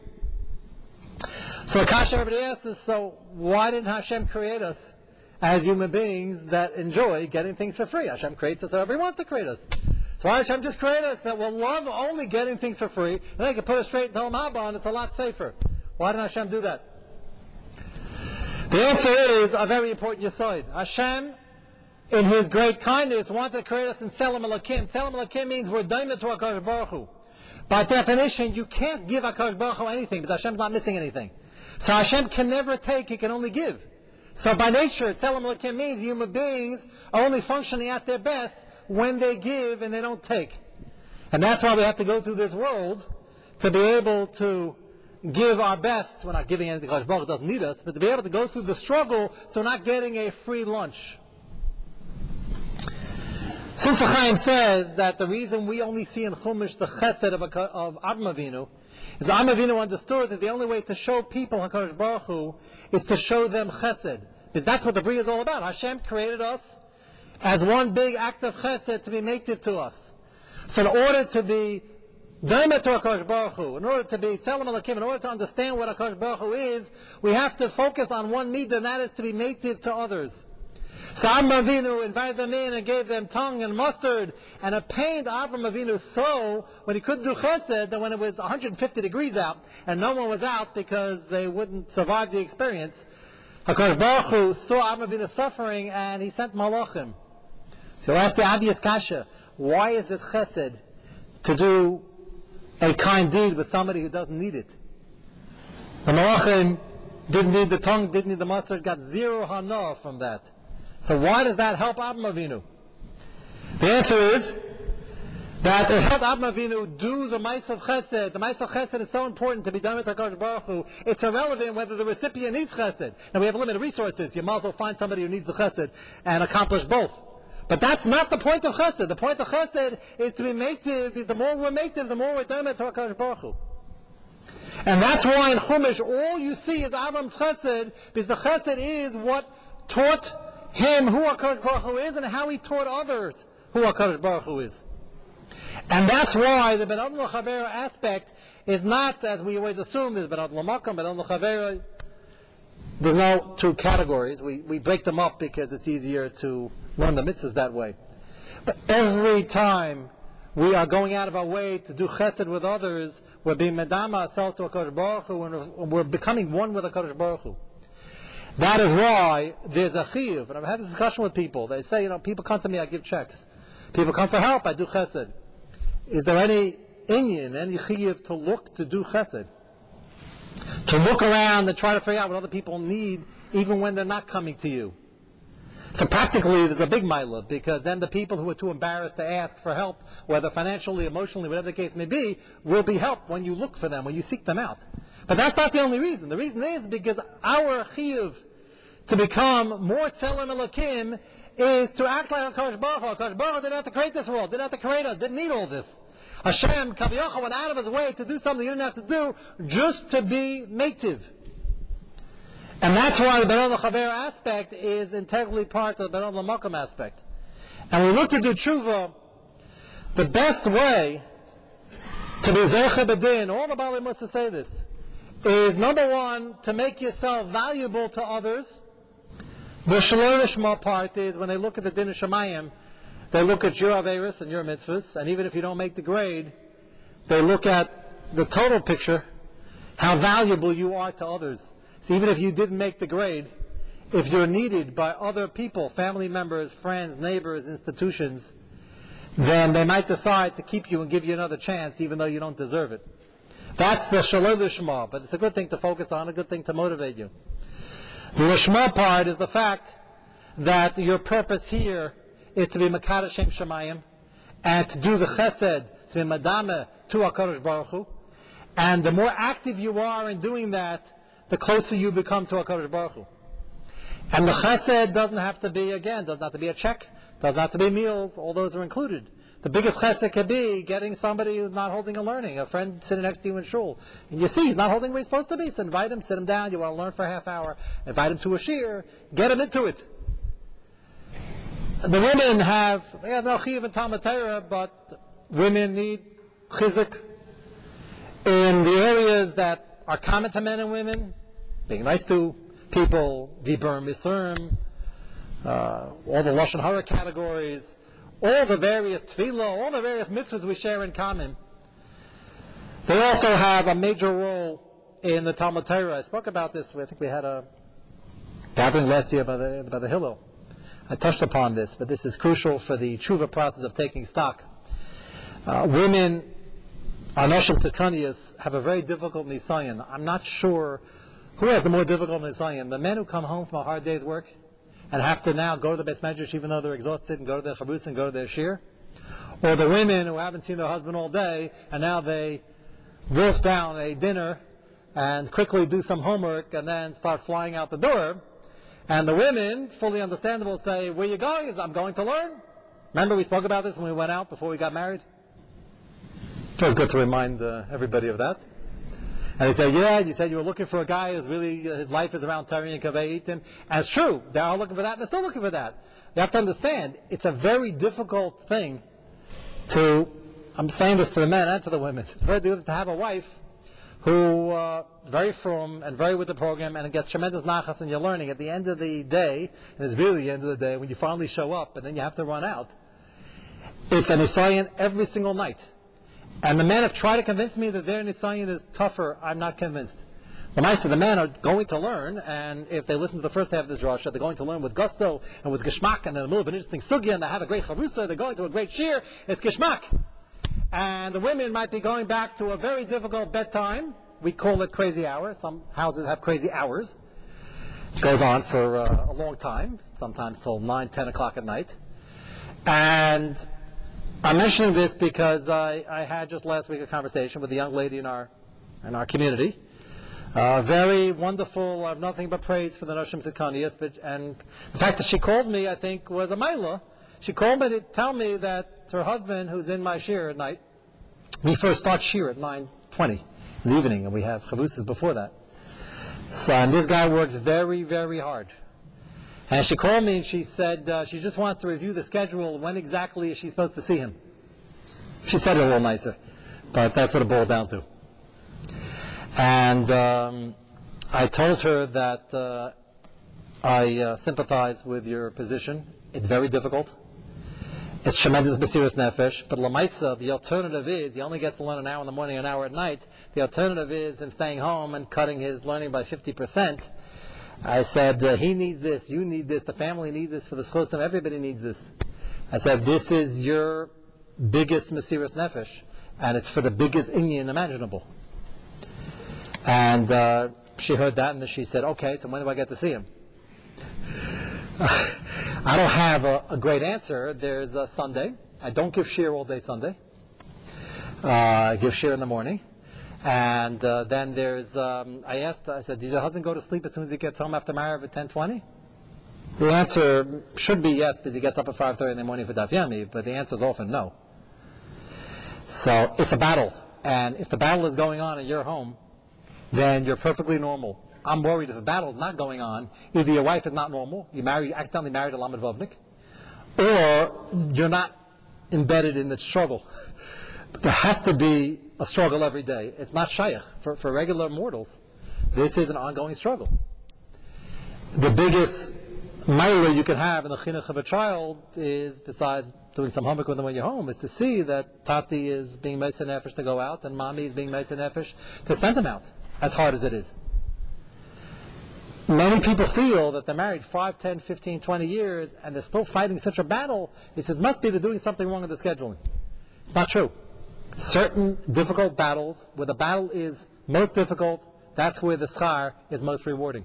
So Kasha everybody asks is, so why didn't Hashem create us as human beings that enjoy getting things for free. Hashem creates us however He wants to create us. So Hashem just create us that will love only getting things for free, and they can put us straight into Olam Haba, and it's a lot safer. Why did Hashem do that? The answer is a very important aside. Hashem, in His great kindness, wanted to create us in Tzelem Elokim. Tzelem Elokim means we're daimah to HaKadosh Baruch Hu. By definition, you can't give HaKadosh Baruch Hu anything, because Hashem's not missing anything. So Hashem can never take, He can only give. So by nature, Tzelem Elokim means human beings are only functioning at their best when they give and they don't take. And that's why we have to go through this world to be able to give our best. We're not giving anything Baruch doesn't need us, but to be able to go through the struggle so not getting a free lunch. Since Chaim says that the reason we only see in Chumash the chesed of, of Avinu is Am Avinu understood that the only way to show people HaKadosh Baruch Hu is to show them chesed. Because that's what the Bria is all about. Hashem created us as one big act of chesed to be native to us. So in order to be Daimet to HaKadosh Baruch Hu, in order to be Tzelem Elokim, in order to understand what HaKadosh Baruch Hu is, we have to focus on one midah, and that is to be native to others. Avram Avinu invited them in and gave them tongue and mustard, and it pained Avram Avinu so when he couldn't do chesed that when it was 150 degrees out and no one was out because they wouldn't survive the experience, HaKadosh Baruch Hu saw Avram Avinu suffering and he sent malachim. So ask the obvious kasha, why is it chesed to do a kind deed with somebody who doesn't need it? The malachim didn't need the tongue, didn't need the mustard, got zero hana from that. So why does that help Avram Avinu? The answer is that it helped Avram Avinu do the Mice of Chesed. The Mice of Chesed is so important to be done with HaKadosh Baruch Hu. It's irrelevant whether the recipient needs Chesed. Now we have limited resources. You might as well find somebody who needs the Chesed and accomplish both. But that's not the point of Chesed. The point of Chesed is to be native, because the more we're native, the more we're done with HaKadosh Baruch Hu. And that's why in Chumash all you see is Avram's Chesed, because the Chesed is what taught him who HaKadosh Baruch Hu is and how he taught others who HaKadosh Baruch Hu is. And that's why the Ben Adam Chavera aspect is not, as we always assume, there's Ben Adam Makam, Ben Adam Chavera. There's no two categories. We, we break them up because it's easier to learn the mitzvahs that way. But every time we are going out of our way to do chesed with others, we're being medama ourselves to Baruch Hu, and we're becoming one with HaKadosh Baruch Hu. That is why there's a chiyuv. And I've had this discussion with people. They say, you know, people come to me, I give checks. People come for help, I do chesed. Is there any inyan, any chiyuv to look to do chesed? To look around and try to figure out what other people need, even when they're not coming to you. So practically, there's a big milah because then the people who are too embarrassed to ask for help, whether financially, emotionally, whatever the case may be, will be helped when you look for them, when you seek them out. But that's not the only reason. The reason is because our chiyuv to become more tzelem elokim is to act like Hakadosh Baruch Hu. Hakadosh Baruch Hu didn't have to create this world, didn't have to create us, didn't need all this. Hashem, Kaviyachah, went out of his way to do something he didn't have to do just to be native. And that's why the Beron Chaver aspect is integrally part of the Beron Lamakam aspect. And we look to do tshuva, the best way to be Zeche Bedin, all the Bali must say this, is number one, to make yourself valuable to others. The Shalorishma part is when they look at the Din Shemayim, they look at your Averis and your mitzvahs, and even if you don't make the grade, they look at the total picture, how valuable you are to others. So even if you didn't make the grade, if you're needed by other people, family members, friends, neighbors, institutions, then they might decide to keep you and give you another chance even though you don't deserve it. That's the shalom but it's a good thing to focus on, a good thing to motivate you. The lishma part is the fact that your purpose here is to be Shem Shemayim and to do the chesed, to be Madame to HaKadosh Baruch Hu. And the more active you are in doing that, the closer you become to HaKadosh Baruch Hu. And the chesed doesn't have to be, again, doesn't have to be a check, doesn't have to be meals, all those are included. The biggest chesed could be getting somebody who's not holding a learning, a friend sitting next to you in shul. And you see he's not holding where he's supposed to be, so invite him, sit him down, you want to learn for a half hour, invite him to a shir, get him into it. The women have, they have no chiv and Talmud Torah, but women need chizik in the areas that are common to men and women, being nice to people, Dibur Misurim, uh, all the Lashon Hara categories, all the various tefillah, all the various mitzvahs we share in common. They also have a major role in the Talmud Torah. I spoke about this, I think we had a gathering last year by the, by the Hillel. I touched upon this, but this is crucial for the tshuva process of taking stock. Uh, women Anoshim Tzedkanias have a very difficult Nisayan. I'm not sure who has the more difficult Nisayan. The men who come home from a hard day's work and have to now go to the best medrash even though they're exhausted and go to their chavus and go to their shir, or the women who haven't seen their husband all day and now they wolf down a dinner and quickly do some homework and then start flying out the door. And the women, fully understandable, say, where you going? Is I'm going to learn. Remember we spoke about this when we went out before we got married? It was good to remind uh, everybody of that. And they say, yeah, you said you were looking for a guy who's really, uh, his life is around Tari and Kaveitim. And it's true. They are looking for that they're still looking for that. You have to understand, it's a very difficult thing to, I'm saying this to the men and to the women, it's very difficult to have a wife who uh, very firm and very with the program and it gets tremendous nachas and you're learning. At the end of the day, and it's really the end of the day, when you finally show up and then you have to run out, it's an Isayan every single night. And the men have tried to convince me that their Nisayan is tougher. I'm not convinced. The Meister, the men are going to learn, and if they listen to the first half of this drasha, they're going to learn with gusto and with geschmack, and in the middle of an interesting sugya, and they have a great charusa, they're going to a great shir, it's geschmack. And the women might be going back to a very difficult bedtime. We call it crazy hour. Some houses have crazy hours. It goes on for uh, a long time, sometimes till 9, 10 o'clock at night. And I'm mentioning this because I, I, had just last week a conversation with a young lady in our in our community. Uh, very wonderful. I have nothing but praise for the Noshim Tzedkanias. And the fact that she called me, I think, was a maila. She called me to tell me that her husband, who's in my shir at night, we first start shir at 9.20 in the evening, and we have chavusas before that. So, and this guy works very, very hard. And she called me and she said uh, she just wants to review the schedule. When exactly is she supposed to see him? She said it a little nicer, but that's what it boiled down to. And um, I told her that uh, I uh, sympathize with your position. It's very difficult. It's tremendous Basiris Nefesh, but Lamaisa, the alternative is he only gets to learn an hour in the morning, an hour at night. The alternative is him staying home and cutting his learning by 50%. I said, uh, he needs this, you need this, the family needs this for the schosim, everybody needs this. I said, this is your biggest Mesiris Nefesh, and it's for the biggest Indian imaginable. And uh, she heard that, and she said, okay, so when do I get to see him? <laughs> I don't have a, a, great answer. There's a Sunday. I don't give shir all day Sunday. Uh, I give shir in the morning. And uh, then there's, um, I asked, I said, did your husband go to sleep as soon as he gets home after Mariv at 1020? The answer should be yes, because he gets up at 5.30 in the morning for Daf Yomi, but the answer is often no. So it's a battle. And if the battle is going on at your home, then you're perfectly normal. I'm worried if the battle is not going on, either your wife is not normal, you marry, you accidentally married a Lamed Vovnik, or you're not embedded in the struggle. There has to be a struggle every day. It's not shaykh. For, for regular mortals, this is an ongoing struggle. The biggest milah you can have in the chinuch of a child is, besides doing some homework with them when you're home, is to see that tati is being mesa nefesh to go out and mommy is being mesa nefesh to send them out, as hard as it is. Many people feel that they're married 5, 10, 15, 20 years and they're still fighting such a battle. He says, must be they're doing something wrong in the scheduling. It's not true certain difficult battles, where the battle is most difficult, that's where the schar is most rewarding.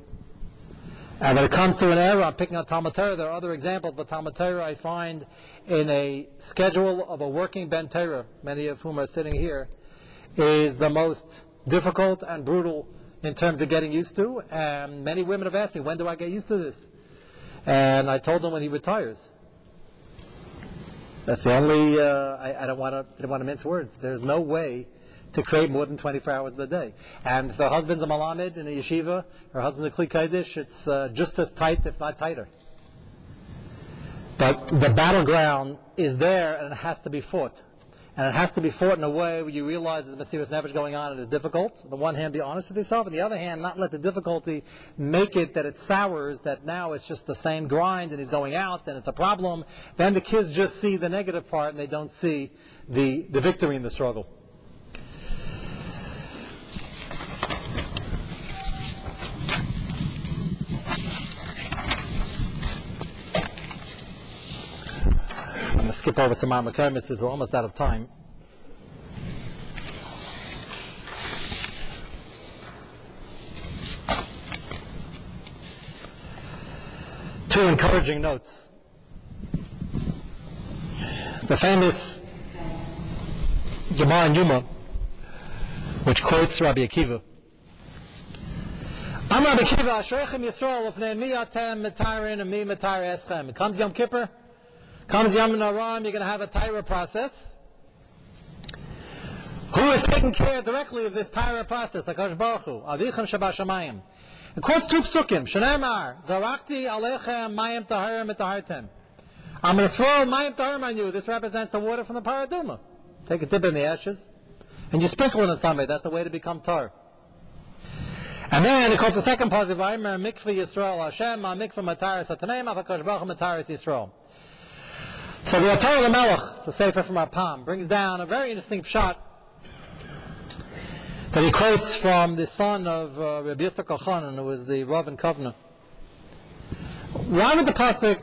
And when it comes to an era, I'm picking on Talmud Torah, there are other examples, but Talmud Torah I find in a schedule of a working Ben Torah, many of whom are sitting here, is the most difficult and brutal in terms of getting used to. And many women have asked me, when do I get used to this? And I told them when he retires. That's the only. Uh, I, I, don't want to. I don't want to mince words. There's no way to create more than 24 hours a day. And if the husband's a malamed in a yeshiva, her husband's a kli kaddish, it's uh, just as tight, if not tighter. But the battleground is there, and it has to be fought. And it has to be fought in a way where you realize there's Mesiris Nefesh going on and it's difficult. On the one hand, be honest with yourself. On the other hand, not let the difficulty make it that it sours, that now it's just the same grind and he's going out and it's a problem. Then the kids just see the negative part and they don't see the, the victory in the struggle. Skip over some Marmakai because we're almost out of time. Two encouraging notes. The famous Gemara Yoma, which quotes Rabbi Akiva. I'm Rabbi Akiva, Yisrael, mi atem and mi eschem. It comes Yom Kippur, Comes Yom Aram, you're going to have a Tyra process. Who is taking care directly of this Tyra process? HaKadosh Baruch Hu. Avichem Shabbat Shamayim. It quotes two psukim. Shenemar, Zarakti Alechem Mayim Taharim Tahartem. I'm going to throw Mayim Taharim on you. This represents the water from the Parah Adumah. Take a dip in the ashes. And you sprinkle it on somebody. That's the way to become tar. And then it quotes the second positive. Mikvah Yisrael Hashem Mikvah Mataris Atameim HaKadosh Baruch Hu Mataris Yisrael. So the Atar Melech, it's a sefer from our palm, brings down a very interesting shot that he quotes from the son of uh, Rabbi Yitzchak Elchanan, who was the Rav in Kovno. Why would the pasuk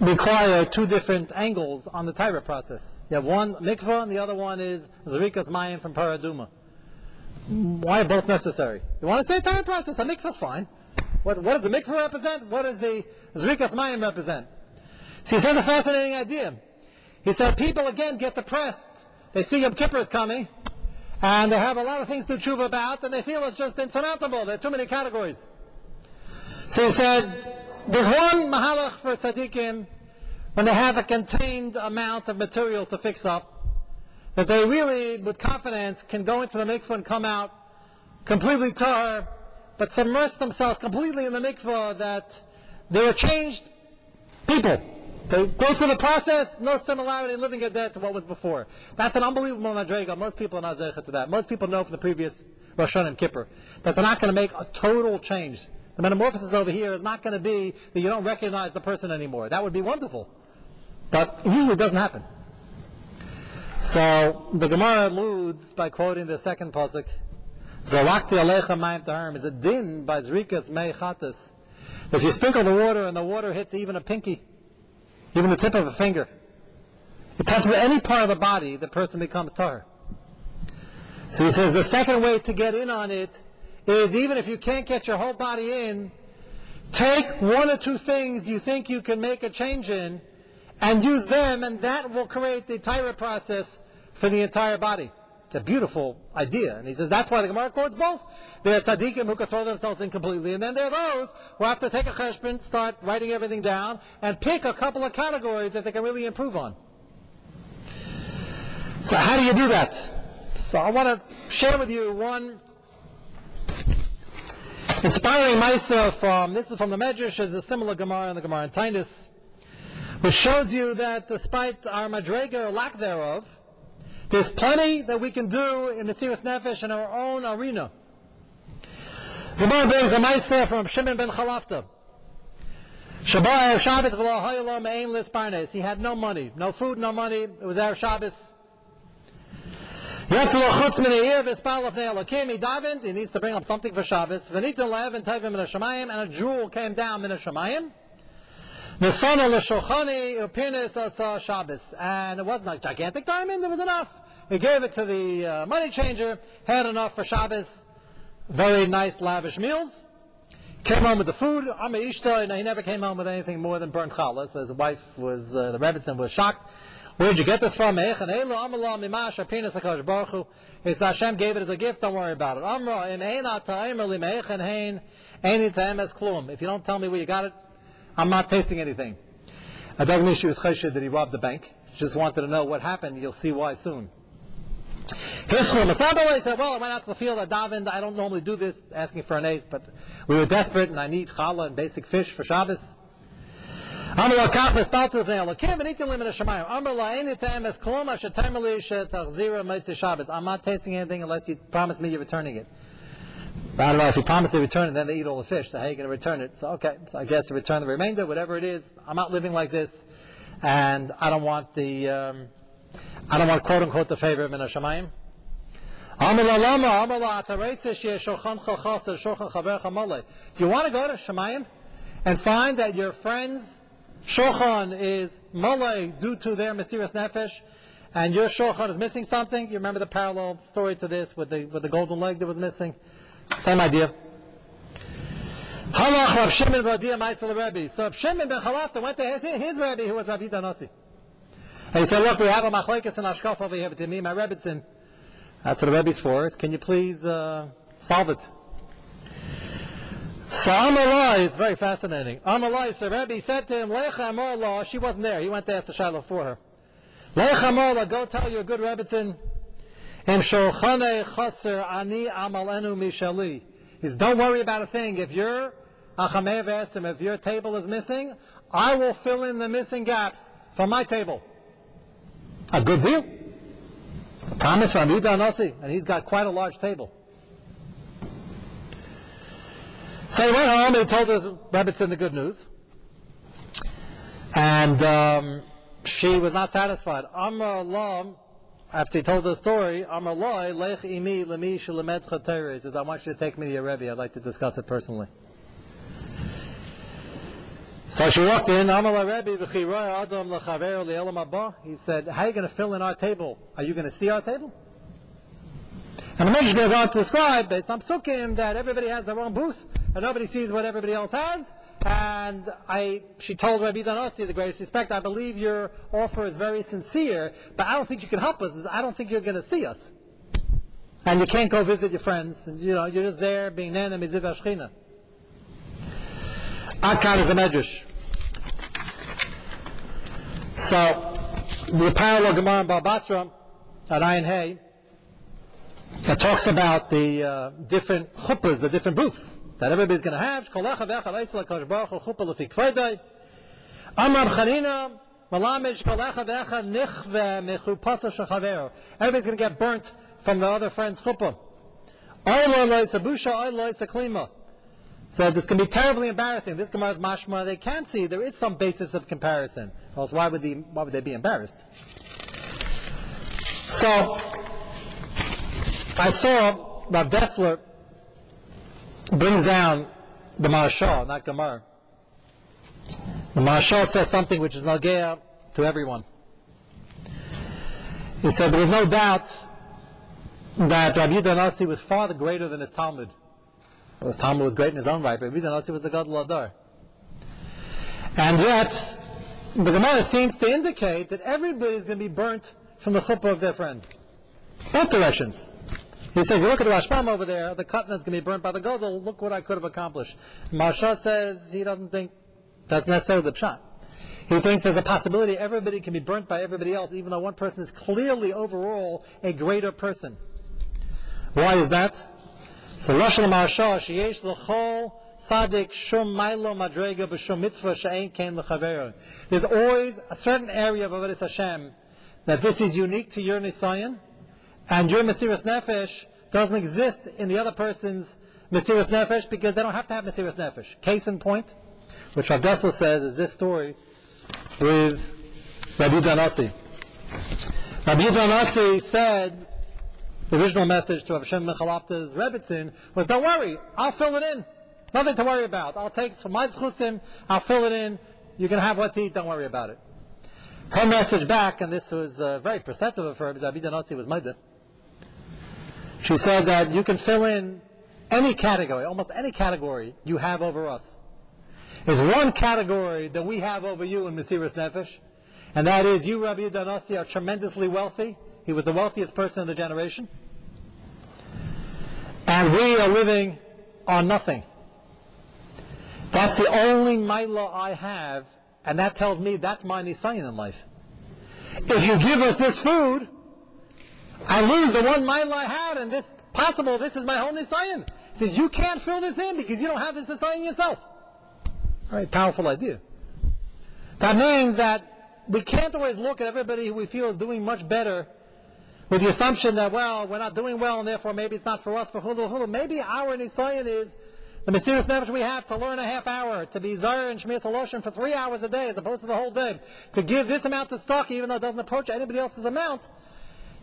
require two different angles on the Tyra process? You have one mikvah, and the other one is Zrikas Mayim from Parah Adumah. Why are both necessary? You want to say Tyra process? A mikvah is fine. What, what does the mikvah represent? What does the Zrikas Mayim represent? He says a fascinating idea. He said people again get depressed. They see Yom Kippur is coming, and they have a lot of things to tshuva about, and they feel it's just insurmountable. There are too many categories. So he said, there's one mahalach for tzaddikim when they have a contained amount of material to fix up, that they really, with confidence, can go into the mikvah and come out completely tar, but submerge themselves completely in the mikvah that they are changed people. They go through the process, no similarity in living a death to what was before. That's an unbelievable madrega. Most people are not zeichet to that. Most people know from the previous Rosh and Kippur that they're not going to make a total change. The metamorphosis over here is not going to be that you don't recognize the person anymore. That would be wonderful. But usually it doesn't happen. So the Gemara alludes by quoting the second pasuk, "Zalakti alecha mayim taharim" is a din by zrikas mei chatas. If you sprinkle the water and the water hits even a pinky, even the tip of a finger, it touches any part of the body, the person becomes tar. So he says the second way to get in on it is even if you can't get your whole body in, take one or two things you think you can make a change in and use them, and that will create the Tyra process for the entire body. It's a beautiful idea. And he says that's why the Gemara quotes both. There are tzaddikim who throw themselves in completely, and then there are those who have to take a cheshbon, start writing everything down, and pick a couple of categories that they can really improve on. So how do you do that? So I want to share with you one inspiring Maisa from, this is from the Medrash, it's a similar Gemara in the Gemara in Taanis, which shows you that despite our Madrega or lack thereof, there's plenty that we can do in the Sirius Nefesh in our own arena. The Gemara brings a Maisa from Shimon ben Chalafta. Shabbat. He had no money, no food, no money. It was our Shabbos. He. He needs to bring up something for Shabbos. And a jewel came down min ha-shamayim. Shabbos. And it wasn't a gigantic diamond. It was enough. He gave it to the uh, money changer. Had enough for Shabbos. Very nice, lavish meals. Came home with the food. Amma Ishta, and he never came home with anything more than burnt challah. So his wife was, uh, the Rebbitzin was shocked. Where'd you get this from? He said, Hashem gave it as a gift, don't worry about it. If you don't tell me where you got it, I'm not tasting anything. It doesn't mean she was chesed that he robbed the bank. She just wanted to know what happened. You'll see why soon. He said, well, I went out to the field, I davened, I don't normally do this, asking for an ace, but we were desperate, and I need challah and basic fish for Shabbos. Shabbos. I'm not tasting anything unless you promise me you're returning it. I don't know, if you promise to return it, then they eat all the fish, so how are you going to return it? So, okay, so I guess you return the remainder, whatever it is. I'm not living like this, and I don't want the... Um, I don't want quote unquote the favor of Min Hashemayim. Do you want to go to Shemayim and find that your friends Shochan is malay due to their Mesiras Nefesh, and your Shochan is missing something. You remember the parallel story to this with the, with the golden leg that was missing? Same idea. So Rav Shimon ben Chalafta went to his, his Rebbe who was Rabbi Danasi. And he said, look, we have a machlekes and ashkaf over here between me my Rebbetzin. That's what the Rebbe's for. Is can you please uh, solve it? So Amalai is very fascinating. Amalai, so Rebbe said to him, Lecha Amorla, she wasn't there. He went to ask the Shiloh for her. Lecha Amorla, go tell your good Rebbetzin, Im Shulchane Chaser Ani Amalenu Mishali. He says, don't worry about a thing. If your Achamev asked him, if your table is missing, I will fill in the missing gaps from my table. A good deal. Thomas from Yudah Nasi, and he's got quite a large table. So he went home and he told his Rebbetzin the good news. And um, she was not satisfied. Amar Allah, after he told the story, Amar Allah, lech imi lemi shalamed chateri, says, I want you to take me to your Rebbe. I'd like to discuss it personally. So she walked in, He said, how are you going to fill in our table? Are you going to see our table? And the Medrash goes on to describe, based on Psukim, that everybody has their own booth and nobody sees what everybody else has. And I, she told Rabbi Danasi, the greatest respect, I believe your offer is very sincere, but I don't think you can help us. I don't think you're going to see us. And you can't go visit your friends. And, you know, you're just there being nana miziv ashchina. Is the medrash. So, the parallel Gemara in Babatra at Ayin Hay, that talks about the uh, different chuppahs, the different booths that everybody's going to have. Amar Chanina, Shechaver. Everybody's going to get burnt from the other friend's chuppah. Oilo Lois Abusha, Oilo So this can be terribly embarrassing. This Gemara's mashma, they can see there is some basis of comparison. Else why would, they, why would they be embarrassed? So, I saw that Dessler brings down the Maharsha, not Gemara. The Maharsha says something which is Nagea to everyone. He said there was no doubt that Rabbi Yehuda Nasi was far greater than his Talmud. Well, Talmud was great in his own right, but Rabbi Nasi was the God of Adar. And yet, the Gemara seems to indicate that everybody is going to be burnt from the chuppah of their friend. Both directions. He says, look at the Rashbam over there, the is going to be burnt by the Godel, look what I could have accomplished. Maharsha says he doesn't think that's necessarily the shot. He thinks there's a possibility everybody can be burnt by everybody else, even though one person is clearly overall a greater person. Why is that? So Rosh Maharsha, Sheyesh L'chol Sadik Shum Milo Madrega B'Shum Mitzvah She'ein Ken L'Chaver. There's always a certain area of Avodah Hashem that this is unique to your Nisayan, and your Mesiras Nefesh doesn't exist in the other person's Mesiras Nefesh because they don't have to have Mesiras Nefesh. Case in point, which Rav Dessler says is this story with Rabbi Danasi. Rabbi Danasi said, the original message to Hashem Mechalafta's Rebbitzin was, don't worry, I'll fill it in. Nothing to worry about. I'll take from my zchusim, I'll fill it in. You can have what to eat, don't worry about it. Her message back, and this was uh, very perceptive of her, because Danasi was Maidah. She said that you can fill in any category, almost any category you have over us. There's one category that we have over you in Mesiris Nefesh, and that is you, Rabbi Danasi, are tremendously wealthy. He was the wealthiest person in the generation. And we are living on nothing. That's the only milah I have, and that tells me that's my nisayan in life. If you give us this food, I lose the one mile I had, and this possible, this is my whole Nisayan. He says, you can't fill this in because you don't have this Nisayan yourself. Very powerful idea. That means that we can't always look at everybody who we feel is doing much better with the assumption that, well, we're not doing well and therefore maybe it's not for us, for hulu hulu. Maybe our Nisayan is the mysterious knowledge we have to learn a half hour, to be Zara and Shmir Saloshan for three hours a day as opposed to the whole day, to give this amount of stock even though it doesn't approach anybody else's amount.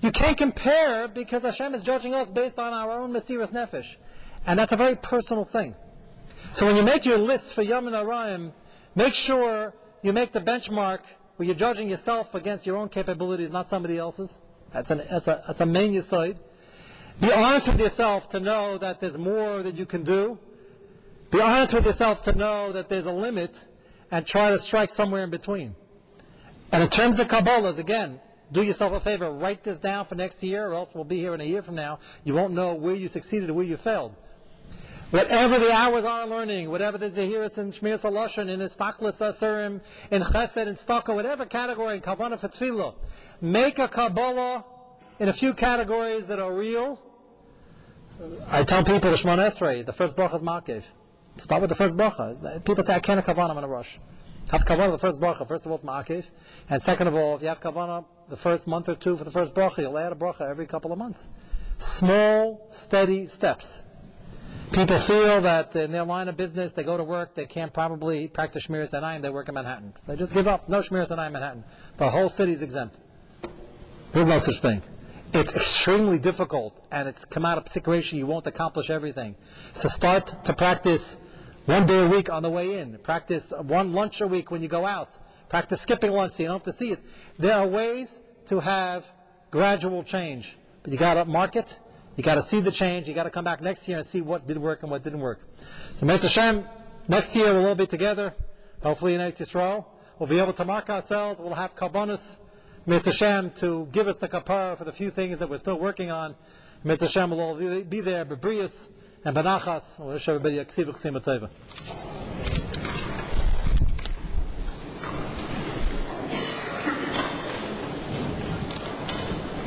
You can't compare because Hashem is judging us based on our own Mesiras Nefesh. And that's a very personal thing. So when you make your list for Yom and Arayim, make sure you make the benchmark where you're judging yourself against your own capabilities, not somebody else's. That's, an, that's, a, that's a main side. Be honest with yourself to know that there's more that you can do. Be honest with yourself to know that there's a limit and try to strike somewhere in between. And in terms of Kabbalahs, again, do yourself a favor, write this down for next year, or else we'll be here in a year from now. You won't know where you succeeded or where you failed. Whatever the hours are learning, whatever the Zahiris and Shmir Saloshan, in Istaklis Asurim, in Chesed, in Staka, whatever category, in Kavanah for make a Kabbalah in a few categories that are real. I tell people the Shemon Esrei, the first bracha is Makiv. Start with the first bracha. People say, I can't have Kavanah, I'm in a rush. Have Kavanah, the first bracha. First of all, it's Makiv. And second of all, if you have Kavanah, the first month or two for the first bracha. You'll add a bracha every couple of months. Small, steady steps. People feel that uh, in their line of business, they go to work, they can't probably practice Shmiras Anayim, they work in Manhattan. So they just give up. No Shmiras Anayim in Manhattan. The whole city's exempt. There's no such thing. It's extremely difficult, and it's come out of situation you won't accomplish everything. So start to practice one day a week on the way in. Practice one lunch a week when you go out. Practice skipping lunch so you don't have to see it. There are ways to have gradual change, but you got to mark it. You got to see the change. You got to come back next year and see what did work and what didn't work. So, Mr. Hashem, next year we'll all be together. Hopefully in Eretz Yisrael, we'll be able to mark ourselves. We'll have kabbanis, Mr. Hashem, to give us the kapara for the few things that we're still working on. Mr. Hashem will all be there, Bebrius and Benachas. We'll wish everybody a ksiv